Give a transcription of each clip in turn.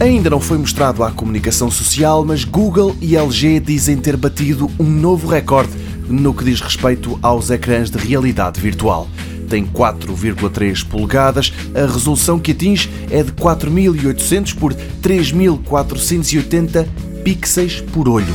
Ainda não foi mostrado à comunicação social, mas Google e LG dizem ter batido um novo recorde no que diz respeito aos ecrãs de realidade virtual. Tem 4,3 polegadas, a resolução que atinge é de 4800 por 3480 pixels por olho.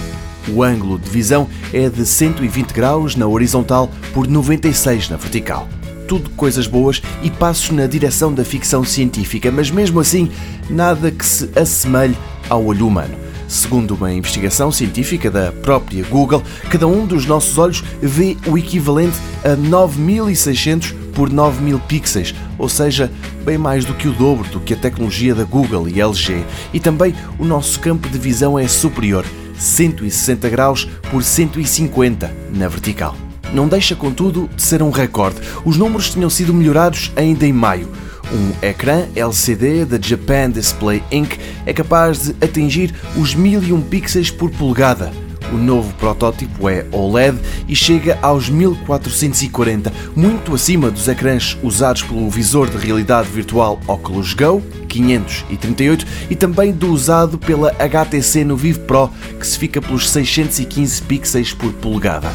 O ângulo de visão é de 120 graus na horizontal por 96 na vertical tudo coisas boas e passos na direção da ficção científica, mas mesmo assim, nada que se assemelhe ao olho humano. Segundo uma investigação científica da própria Google, cada um dos nossos olhos vê o equivalente a 9600 por 9000 pixels, ou seja, bem mais do que o dobro do que a tecnologia da Google e LG. E também o nosso campo de visão é superior, 160 graus por 150 na vertical. Não deixa, contudo, de ser um recorde. Os números tinham sido melhorados ainda em maio. Um ecrã LCD da Japan Display Inc. é capaz de atingir os 1001 pixels por polegada. O novo protótipo é OLED e chega aos 1440, muito acima dos ecrãs usados pelo visor de realidade virtual Oculus Go 538 e também do usado pela HTC no Vive Pro, que se fica pelos 615 pixels por polegada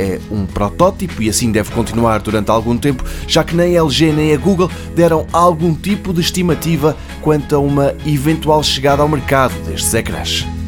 é um protótipo e assim deve continuar durante algum tempo, já que nem a LG nem a Google deram algum tipo de estimativa quanto a uma eventual chegada ao mercado destes ecrãs.